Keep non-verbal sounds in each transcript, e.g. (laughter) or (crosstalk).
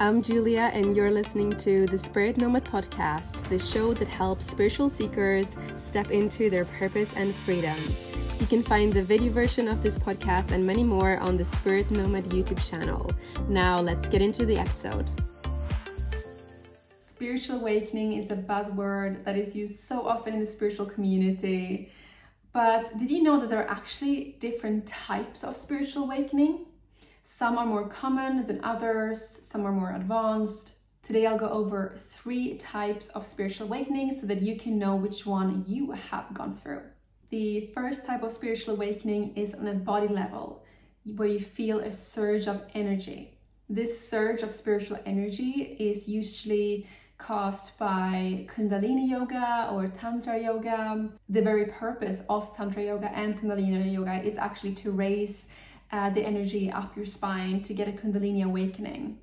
I'm Julia, and you're listening to the Spirit Nomad Podcast, the show that helps spiritual seekers step into their purpose and freedom. You can find the video version of this podcast and many more on the Spirit Nomad YouTube channel. Now, let's get into the episode. Spiritual awakening is a buzzword that is used so often in the spiritual community. But did you know that there are actually different types of spiritual awakening? Some are more common than others, some are more advanced. Today I'll go over three types of spiritual awakening so that you can know which one you have gone through. The first type of spiritual awakening is on a body level, where you feel a surge of energy. This surge of spiritual energy is usually caused by Kundalini Yoga or Tantra Yoga. The very purpose of Tantra Yoga and Kundalini Yoga is actually to raise uh, the energy up your spine to get a Kundalini awakening.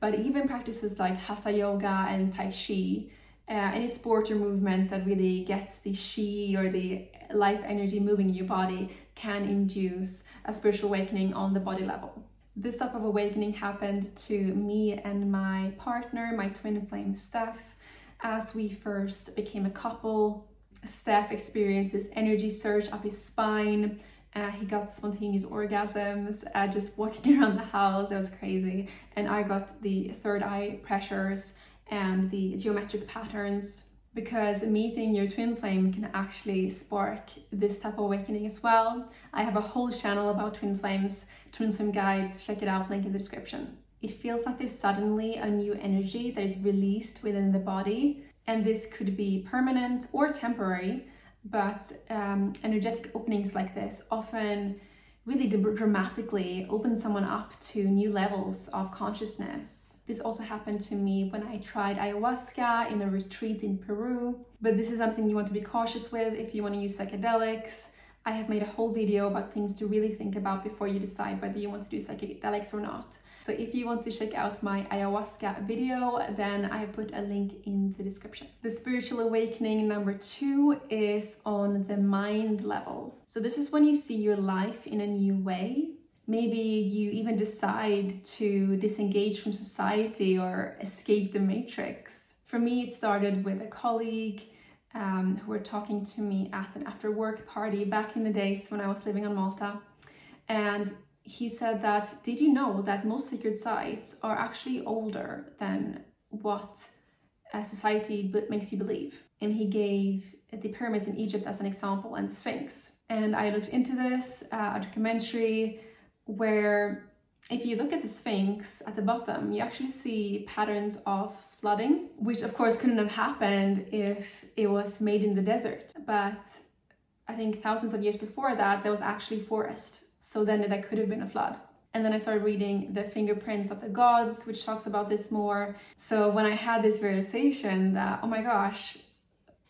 But even practices like Hatha Yoga and Tai Chi, uh, any sport or movement that really gets the Chi or the life energy moving in your body can induce a spiritual awakening on the body level. This type of awakening happened to me and my partner, my twin flame Steph, as we first became a couple. Steph experienced this energy surge up his spine, uh, he got spontaneous orgasms uh, just walking (laughs) around the house. It was crazy. And I got the third eye pressures and the geometric patterns because meeting your twin flame can actually spark this type of awakening as well. I have a whole channel about twin flames, twin flame guides. Check it out, link in the description. It feels like there's suddenly a new energy that is released within the body, and this could be permanent or temporary but um, energetic openings like this often really dramatically open someone up to new levels of consciousness. This also happened to me when I tried ayahuasca in a retreat in Peru, but this is something you want to be cautious with if you want to use psychedelics. I have made a whole video about things to really think about before you decide whether you want to do psychedelics or not. So if you want to check out my ayahuasca video, then I have put a link in the description. The spiritual awakening number two is on the mind level. So this is when you see your life in a new way. Maybe you even decide to disengage from society or escape the matrix. For me, it started with a colleague um, who were talking to me at an after work party back in the days when I was living on Malta. And he said that did you know that most sacred sites are actually older than what society makes you believe? And he gave the pyramids in egypt as an example and sphinx. And i looked into this uh, a documentary where if you look at the sphinx at the bottom you actually see patterns of flooding which of course couldn't have happened if it was made in the desert. But i think thousands of years before that there was actually forest so then that could have been a flood. And then I started reading The Fingerprints of the Gods, which talks about this more. So when I had this realization that, oh my gosh,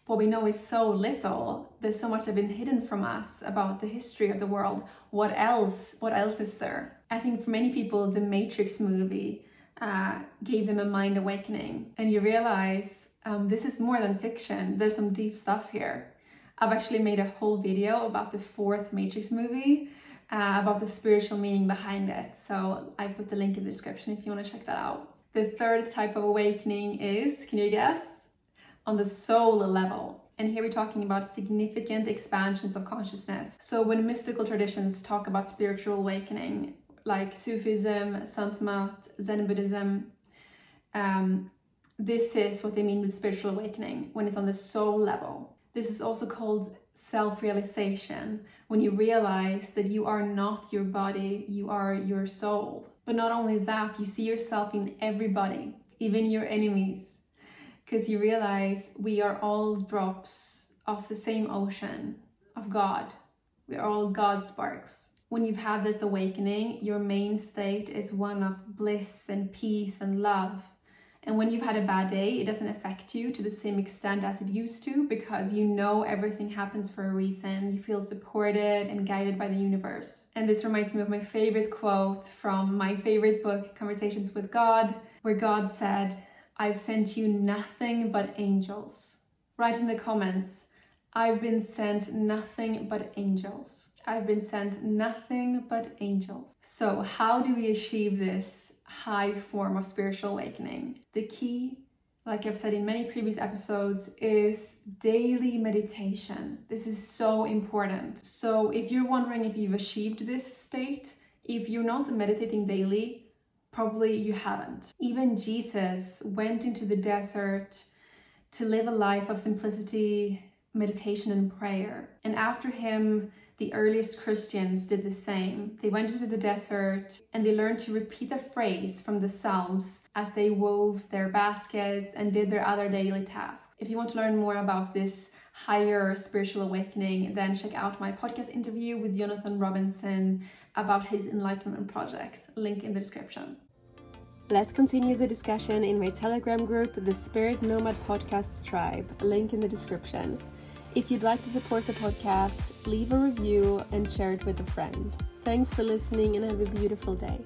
what we know is so little, there's so much that has been hidden from us about the history of the world. What else? What else is there? I think for many people, the Matrix movie uh, gave them a mind awakening. And you realize um, this is more than fiction, there's some deep stuff here. I've actually made a whole video about the fourth Matrix movie uh, about the spiritual meaning behind it. So I put the link in the description if you want to check that out. The third type of awakening is, can you guess? On the soul level. And here we're talking about significant expansions of consciousness. So when mystical traditions talk about spiritual awakening, like Sufism, Sant Zen Buddhism, um, this is what they mean with spiritual awakening when it's on the soul level. This is also called self realization, when you realize that you are not your body, you are your soul. But not only that, you see yourself in everybody, even your enemies, because you realize we are all drops of the same ocean of God. We are all God sparks. When you've had this awakening, your main state is one of bliss and peace and love and when you've had a bad day, it doesn't affect you to the same extent as it used to because you know everything happens for a reason. You feel supported and guided by the universe. And this reminds me of my favorite quote from my favorite book, Conversations with God, where God said, I've sent you nothing but angels. Write in the comments, I've been sent nothing but angels. I've been sent nothing but angels. So, how do we achieve this high form of spiritual awakening. The key, like I've said in many previous episodes, is daily meditation. This is so important. So, if you're wondering if you've achieved this state, if you're not meditating daily, probably you haven't. Even Jesus went into the desert to live a life of simplicity, meditation, and prayer. And after him, the earliest Christians did the same. They went into the desert and they learned to repeat a phrase from the Psalms as they wove their baskets and did their other daily tasks. If you want to learn more about this higher spiritual awakening, then check out my podcast interview with Jonathan Robinson about his Enlightenment Project. Link in the description. Let's continue the discussion in my Telegram group, the Spirit Nomad Podcast Tribe. Link in the description. If you'd like to support the podcast, leave a review and share it with a friend. Thanks for listening and have a beautiful day.